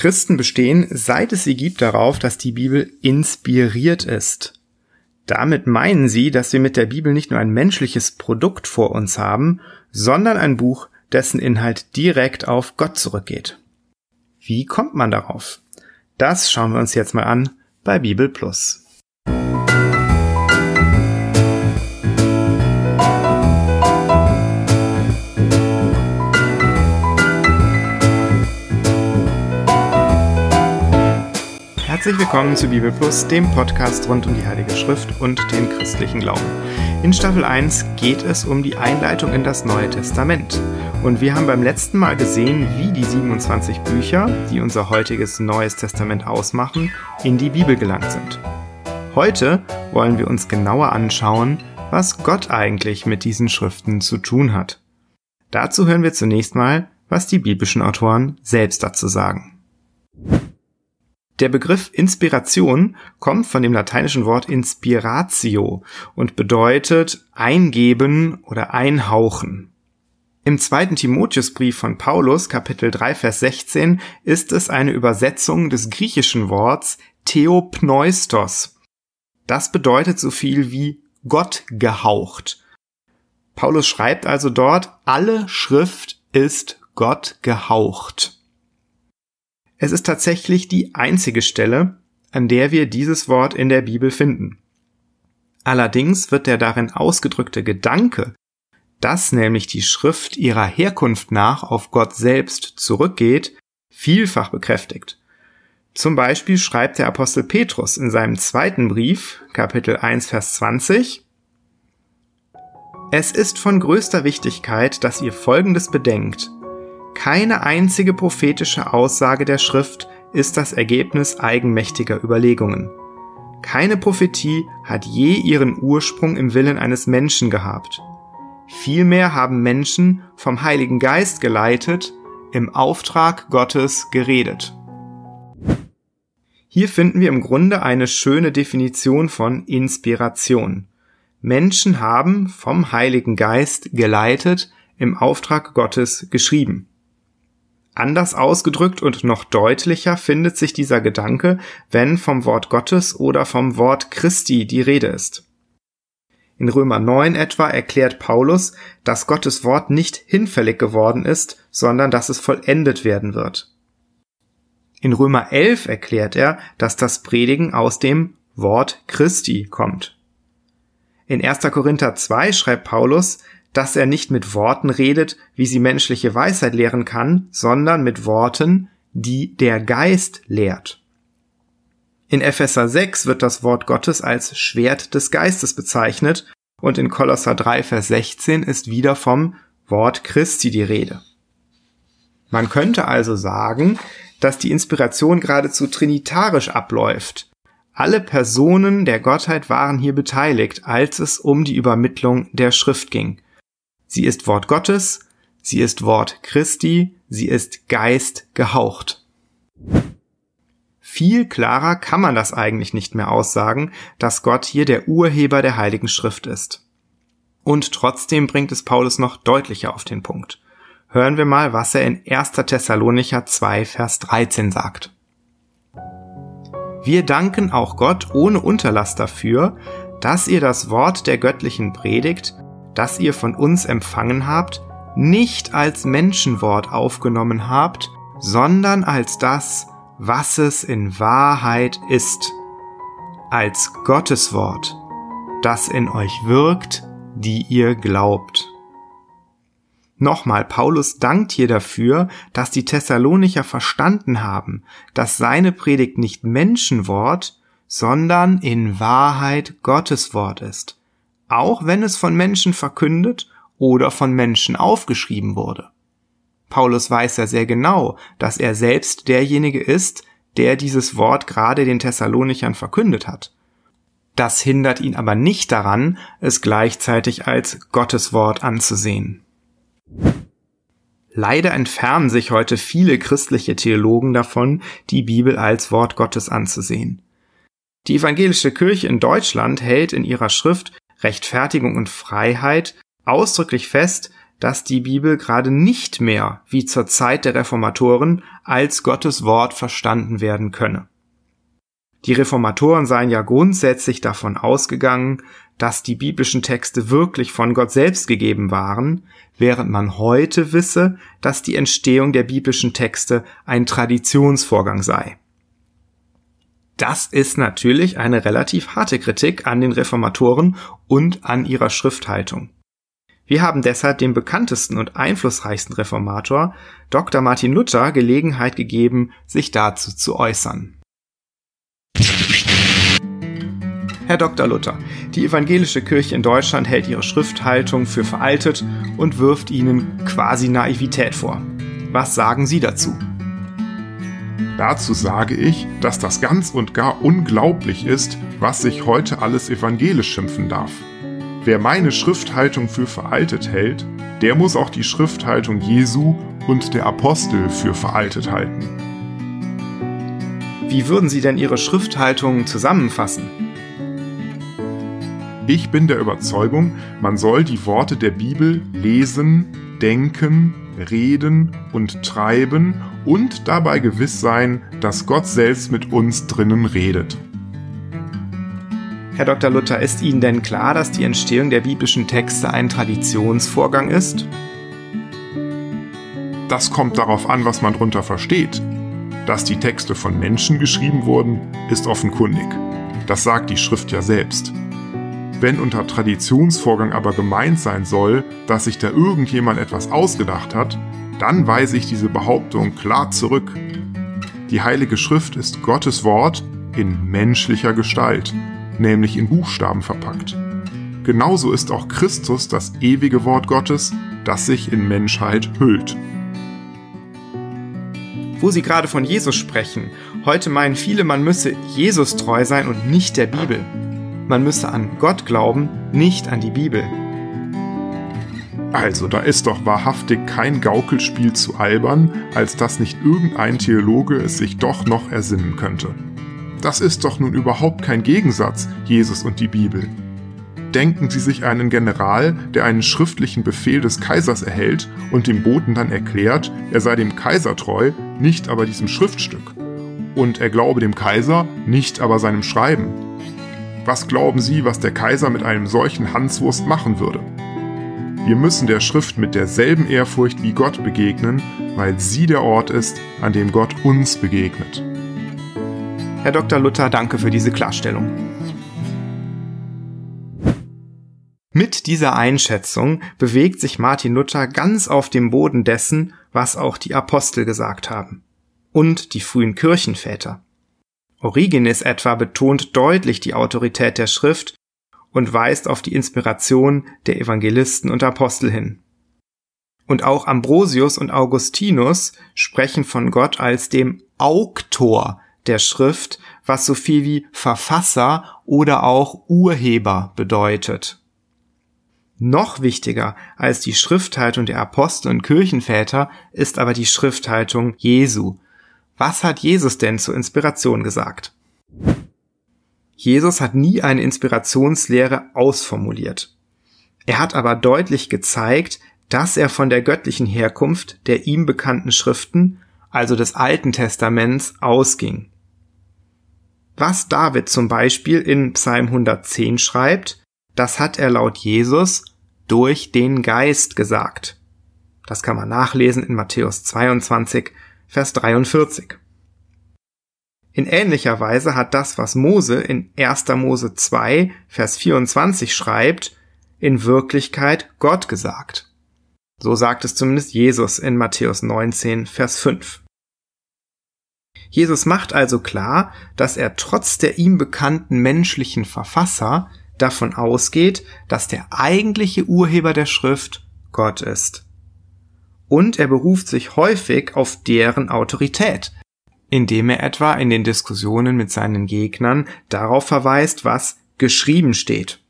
Christen bestehen, seit es sie gibt, darauf, dass die Bibel inspiriert ist. Damit meinen sie, dass wir mit der Bibel nicht nur ein menschliches Produkt vor uns haben, sondern ein Buch, dessen Inhalt direkt auf Gott zurückgeht. Wie kommt man darauf? Das schauen wir uns jetzt mal an bei Bibel Plus. Herzlich willkommen zu Bibel Plus, dem Podcast rund um die Heilige Schrift und den christlichen Glauben. In Staffel 1 geht es um die Einleitung in das Neue Testament. Und wir haben beim letzten Mal gesehen, wie die 27 Bücher, die unser heutiges Neues Testament ausmachen, in die Bibel gelangt sind. Heute wollen wir uns genauer anschauen, was Gott eigentlich mit diesen Schriften zu tun hat. Dazu hören wir zunächst mal, was die biblischen Autoren selbst dazu sagen. Der Begriff Inspiration kommt von dem lateinischen Wort inspiratio und bedeutet eingeben oder einhauchen. Im zweiten Timotheusbrief von Paulus, Kapitel 3, Vers 16, ist es eine Übersetzung des griechischen Worts Theopneustos. Das bedeutet so viel wie Gott gehaucht. Paulus schreibt also dort, alle Schrift ist Gott gehaucht. Es ist tatsächlich die einzige Stelle, an der wir dieses Wort in der Bibel finden. Allerdings wird der darin ausgedrückte Gedanke, dass nämlich die Schrift ihrer Herkunft nach auf Gott selbst zurückgeht, vielfach bekräftigt. Zum Beispiel schreibt der Apostel Petrus in seinem zweiten Brief, Kapitel 1, Vers 20, Es ist von größter Wichtigkeit, dass ihr Folgendes bedenkt. Keine einzige prophetische Aussage der Schrift ist das Ergebnis eigenmächtiger Überlegungen. Keine Prophetie hat je ihren Ursprung im Willen eines Menschen gehabt. Vielmehr haben Menschen vom Heiligen Geist geleitet, im Auftrag Gottes geredet. Hier finden wir im Grunde eine schöne Definition von Inspiration. Menschen haben vom Heiligen Geist geleitet, im Auftrag Gottes geschrieben. Anders ausgedrückt und noch deutlicher findet sich dieser Gedanke, wenn vom Wort Gottes oder vom Wort Christi die Rede ist. In Römer 9 etwa erklärt Paulus, dass Gottes Wort nicht hinfällig geworden ist, sondern dass es vollendet werden wird. In Römer 11 erklärt er, dass das Predigen aus dem Wort Christi kommt. In 1. Korinther 2 schreibt Paulus, dass er nicht mit Worten redet, wie sie menschliche Weisheit lehren kann, sondern mit Worten, die der Geist lehrt. In Epheser 6 wird das Wort Gottes als Schwert des Geistes bezeichnet und in Kolosser 3, Vers 16 ist wieder vom Wort Christi die Rede. Man könnte also sagen, dass die Inspiration geradezu trinitarisch abläuft. Alle Personen der Gottheit waren hier beteiligt, als es um die Übermittlung der Schrift ging. Sie ist Wort Gottes, sie ist Wort Christi, sie ist Geist gehaucht. Viel klarer kann man das eigentlich nicht mehr aussagen, dass Gott hier der Urheber der Heiligen Schrift ist. Und trotzdem bringt es Paulus noch deutlicher auf den Punkt. Hören wir mal, was er in 1. Thessalonicher 2, Vers 13 sagt. Wir danken auch Gott ohne Unterlass dafür, dass ihr das Wort der göttlichen Predigt das ihr von uns empfangen habt, nicht als Menschenwort aufgenommen habt, sondern als das, was es in Wahrheit ist, als Gottes Wort, das in euch wirkt, die ihr glaubt. Nochmal, Paulus dankt hier dafür, dass die Thessalonicher verstanden haben, dass seine Predigt nicht Menschenwort, sondern in Wahrheit Gottes Wort ist auch wenn es von Menschen verkündet oder von Menschen aufgeschrieben wurde. Paulus weiß ja sehr genau, dass er selbst derjenige ist, der dieses Wort gerade den Thessalonichern verkündet hat. Das hindert ihn aber nicht daran, es gleichzeitig als Gottes Wort anzusehen. Leider entfernen sich heute viele christliche Theologen davon, die Bibel als Wort Gottes anzusehen. Die evangelische Kirche in Deutschland hält in ihrer Schrift Rechtfertigung und Freiheit ausdrücklich fest, dass die Bibel gerade nicht mehr, wie zur Zeit der Reformatoren, als Gottes Wort verstanden werden könne. Die Reformatoren seien ja grundsätzlich davon ausgegangen, dass die biblischen Texte wirklich von Gott selbst gegeben waren, während man heute wisse, dass die Entstehung der biblischen Texte ein Traditionsvorgang sei. Das ist natürlich eine relativ harte Kritik an den Reformatoren und an ihrer Schrifthaltung. Wir haben deshalb dem bekanntesten und einflussreichsten Reformator, Dr. Martin Luther, Gelegenheit gegeben, sich dazu zu äußern. Herr Dr. Luther, die evangelische Kirche in Deutschland hält ihre Schrifthaltung für veraltet und wirft ihnen quasi Naivität vor. Was sagen Sie dazu? Dazu sage ich, dass das ganz und gar unglaublich ist, was sich heute alles evangelisch schimpfen darf. Wer meine Schrifthaltung für veraltet hält, der muss auch die Schrifthaltung Jesu und der Apostel für veraltet halten. Wie würden Sie denn Ihre Schrifthaltung zusammenfassen? Ich bin der Überzeugung, man soll die Worte der Bibel lesen, denken, reden und treiben und dabei gewiss sein, dass Gott selbst mit uns drinnen redet. Herr Dr. Luther, ist Ihnen denn klar, dass die Entstehung der biblischen Texte ein Traditionsvorgang ist? Das kommt darauf an, was man darunter versteht. Dass die Texte von Menschen geschrieben wurden, ist offenkundig. Das sagt die Schrift ja selbst. Wenn unter Traditionsvorgang aber gemeint sein soll, dass sich da irgendjemand etwas ausgedacht hat, dann weise ich diese Behauptung klar zurück. Die Heilige Schrift ist Gottes Wort in menschlicher Gestalt, nämlich in Buchstaben verpackt. Genauso ist auch Christus das ewige Wort Gottes, das sich in Menschheit hüllt. Wo Sie gerade von Jesus sprechen, heute meinen viele, man müsse Jesus treu sein und nicht der Bibel man müsse an Gott glauben, nicht an die Bibel. Also, da ist doch wahrhaftig kein Gaukelspiel zu albern, als dass nicht irgendein Theologe es sich doch noch ersinnen könnte. Das ist doch nun überhaupt kein Gegensatz, Jesus und die Bibel. Denken Sie sich einen General, der einen schriftlichen Befehl des Kaisers erhält und dem Boten dann erklärt, er sei dem Kaiser treu, nicht aber diesem Schriftstück. Und er glaube dem Kaiser, nicht aber seinem Schreiben. Was glauben Sie, was der Kaiser mit einem solchen Hanswurst machen würde? Wir müssen der Schrift mit derselben Ehrfurcht wie Gott begegnen, weil sie der Ort ist, an dem Gott uns begegnet. Herr Dr. Luther, danke für diese Klarstellung. Mit dieser Einschätzung bewegt sich Martin Luther ganz auf dem Boden dessen, was auch die Apostel gesagt haben. Und die frühen Kirchenväter. Origenes etwa betont deutlich die Autorität der Schrift und weist auf die Inspiration der Evangelisten und Apostel hin. Und auch Ambrosius und Augustinus sprechen von Gott als dem Auktor der Schrift, was so viel wie Verfasser oder auch Urheber bedeutet. Noch wichtiger als die Schrifthaltung der Apostel und Kirchenväter ist aber die Schrifthaltung Jesu, was hat Jesus denn zur Inspiration gesagt? Jesus hat nie eine Inspirationslehre ausformuliert. Er hat aber deutlich gezeigt, dass er von der göttlichen Herkunft der ihm bekannten Schriften, also des Alten Testaments, ausging. Was David zum Beispiel in Psalm 110 schreibt, das hat er laut Jesus durch den Geist gesagt. Das kann man nachlesen in Matthäus 22, Vers 43. In ähnlicher Weise hat das, was Mose in 1. Mose 2, Vers 24 schreibt, in Wirklichkeit Gott gesagt. So sagt es zumindest Jesus in Matthäus 19, Vers 5. Jesus macht also klar, dass er trotz der ihm bekannten menschlichen Verfasser davon ausgeht, dass der eigentliche Urheber der Schrift Gott ist und er beruft sich häufig auf deren Autorität, indem er etwa in den Diskussionen mit seinen Gegnern darauf verweist, was geschrieben steht.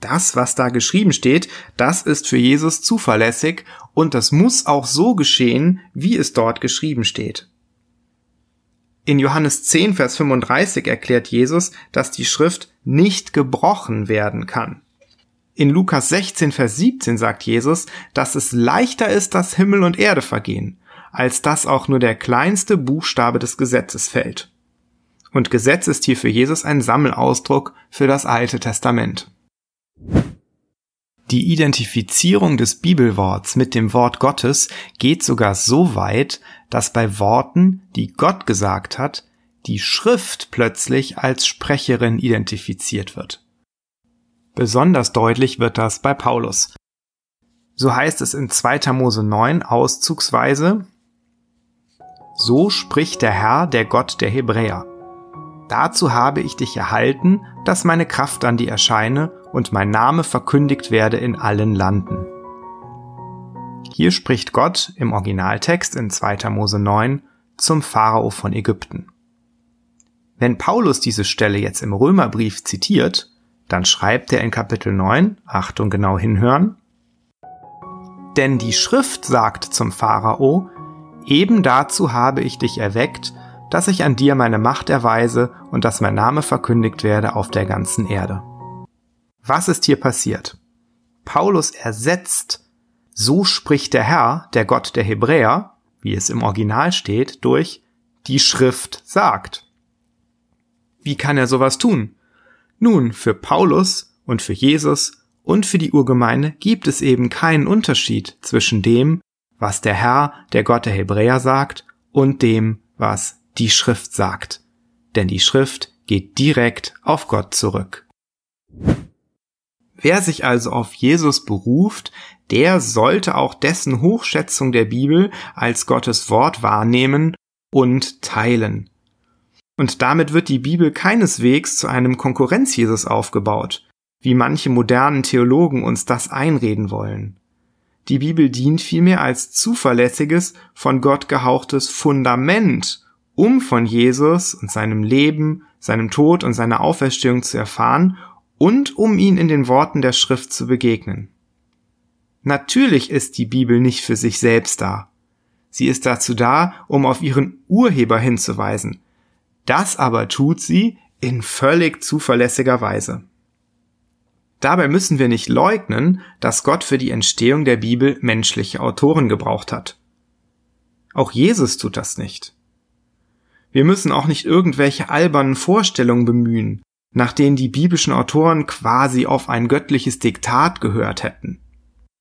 Das, was da geschrieben steht, das ist für Jesus zuverlässig und das muss auch so geschehen, wie es dort geschrieben steht. In Johannes 10, Vers 35 erklärt Jesus, dass die Schrift nicht gebrochen werden kann. In Lukas 16, Vers 17 sagt Jesus, dass es leichter ist, dass Himmel und Erde vergehen, als dass auch nur der kleinste Buchstabe des Gesetzes fällt. Und Gesetz ist hier für Jesus ein Sammelausdruck für das Alte Testament. Die Identifizierung des Bibelworts mit dem Wort Gottes geht sogar so weit, dass bei Worten, die Gott gesagt hat, die Schrift plötzlich als Sprecherin identifiziert wird. Besonders deutlich wird das bei Paulus. So heißt es in 2. Mose 9 auszugsweise, So spricht der Herr, der Gott der Hebräer. Dazu habe ich dich erhalten, dass meine Kraft an dir erscheine und mein Name verkündigt werde in allen Landen. Hier spricht Gott im Originaltext in 2. Mose 9 zum Pharao von Ägypten. Wenn Paulus diese Stelle jetzt im Römerbrief zitiert, dann schreibt er in Kapitel 9, Achtung genau hinhören, denn die Schrift sagt zum Pharao, eben dazu habe ich dich erweckt, dass ich an dir meine Macht erweise und dass mein Name verkündigt werde auf der ganzen Erde. Was ist hier passiert? Paulus ersetzt, so spricht der Herr, der Gott der Hebräer, wie es im Original steht, durch die Schrift sagt. Wie kann er sowas tun? Nun, für Paulus und für Jesus und für die Urgemeinde gibt es eben keinen Unterschied zwischen dem, was der Herr, der Gott der Hebräer sagt, und dem, was die Schrift sagt. Denn die Schrift geht direkt auf Gott zurück. Wer sich also auf Jesus beruft, der sollte auch dessen Hochschätzung der Bibel als Gottes Wort wahrnehmen und teilen. Und damit wird die Bibel keineswegs zu einem Konkurrenz-Jesus aufgebaut, wie manche modernen Theologen uns das einreden wollen. Die Bibel dient vielmehr als zuverlässiges, von Gott gehauchtes Fundament, um von Jesus und seinem Leben, seinem Tod und seiner Auferstehung zu erfahren und um ihn in den Worten der Schrift zu begegnen. Natürlich ist die Bibel nicht für sich selbst da. Sie ist dazu da, um auf ihren Urheber hinzuweisen, das aber tut sie in völlig zuverlässiger Weise. Dabei müssen wir nicht leugnen, dass Gott für die Entstehung der Bibel menschliche Autoren gebraucht hat. Auch Jesus tut das nicht. Wir müssen auch nicht irgendwelche albernen Vorstellungen bemühen, nach denen die biblischen Autoren quasi auf ein göttliches Diktat gehört hätten.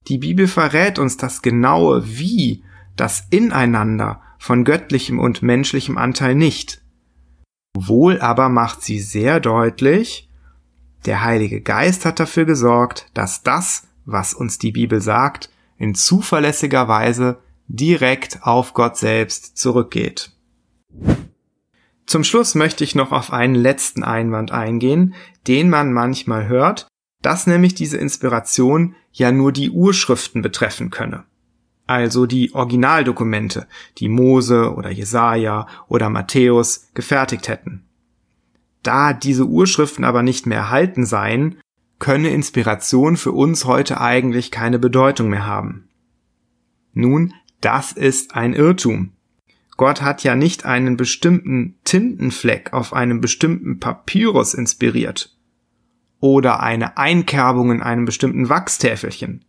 Die Bibel verrät uns das genaue Wie, das Ineinander von göttlichem und menschlichem Anteil nicht. Wohl aber macht sie sehr deutlich, der Heilige Geist hat dafür gesorgt, dass das, was uns die Bibel sagt, in zuverlässiger Weise direkt auf Gott selbst zurückgeht. Zum Schluss möchte ich noch auf einen letzten Einwand eingehen, den man manchmal hört, dass nämlich diese Inspiration ja nur die Urschriften betreffen könne also die Originaldokumente, die Mose oder Jesaja oder Matthäus gefertigt hätten. Da diese Urschriften aber nicht mehr erhalten seien, könne Inspiration für uns heute eigentlich keine Bedeutung mehr haben. Nun, das ist ein Irrtum. Gott hat ja nicht einen bestimmten Tintenfleck auf einem bestimmten Papyrus inspiriert oder eine Einkerbung in einem bestimmten Wachstäfelchen.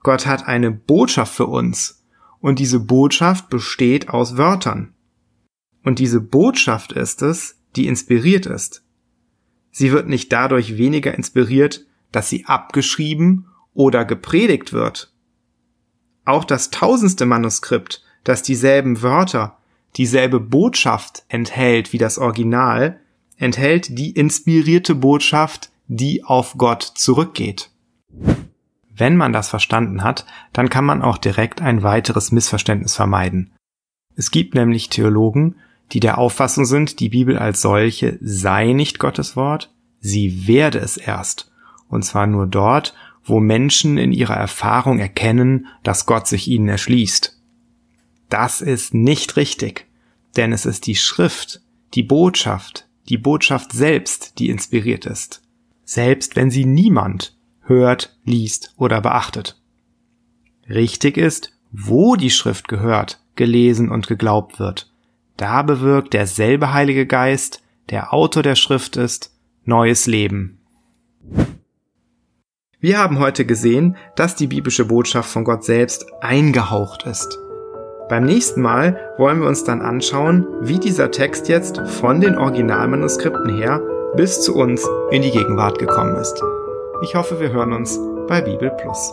Gott hat eine Botschaft für uns und diese Botschaft besteht aus Wörtern. Und diese Botschaft ist es, die inspiriert ist. Sie wird nicht dadurch weniger inspiriert, dass sie abgeschrieben oder gepredigt wird. Auch das tausendste Manuskript, das dieselben Wörter, dieselbe Botschaft enthält wie das Original, enthält die inspirierte Botschaft, die auf Gott zurückgeht. Wenn man das verstanden hat, dann kann man auch direkt ein weiteres Missverständnis vermeiden. Es gibt nämlich Theologen, die der Auffassung sind, die Bibel als solche sei nicht Gottes Wort, sie werde es erst. Und zwar nur dort, wo Menschen in ihrer Erfahrung erkennen, dass Gott sich ihnen erschließt. Das ist nicht richtig, denn es ist die Schrift, die Botschaft, die Botschaft selbst, die inspiriert ist. Selbst wenn sie niemand hört, liest oder beachtet. Richtig ist, wo die Schrift gehört, gelesen und geglaubt wird. Da bewirkt derselbe Heilige Geist, der Autor der Schrift ist, neues Leben. Wir haben heute gesehen, dass die biblische Botschaft von Gott selbst eingehaucht ist. Beim nächsten Mal wollen wir uns dann anschauen, wie dieser Text jetzt von den Originalmanuskripten her bis zu uns in die Gegenwart gekommen ist. Ich hoffe, wir hören uns bei Bibel Plus.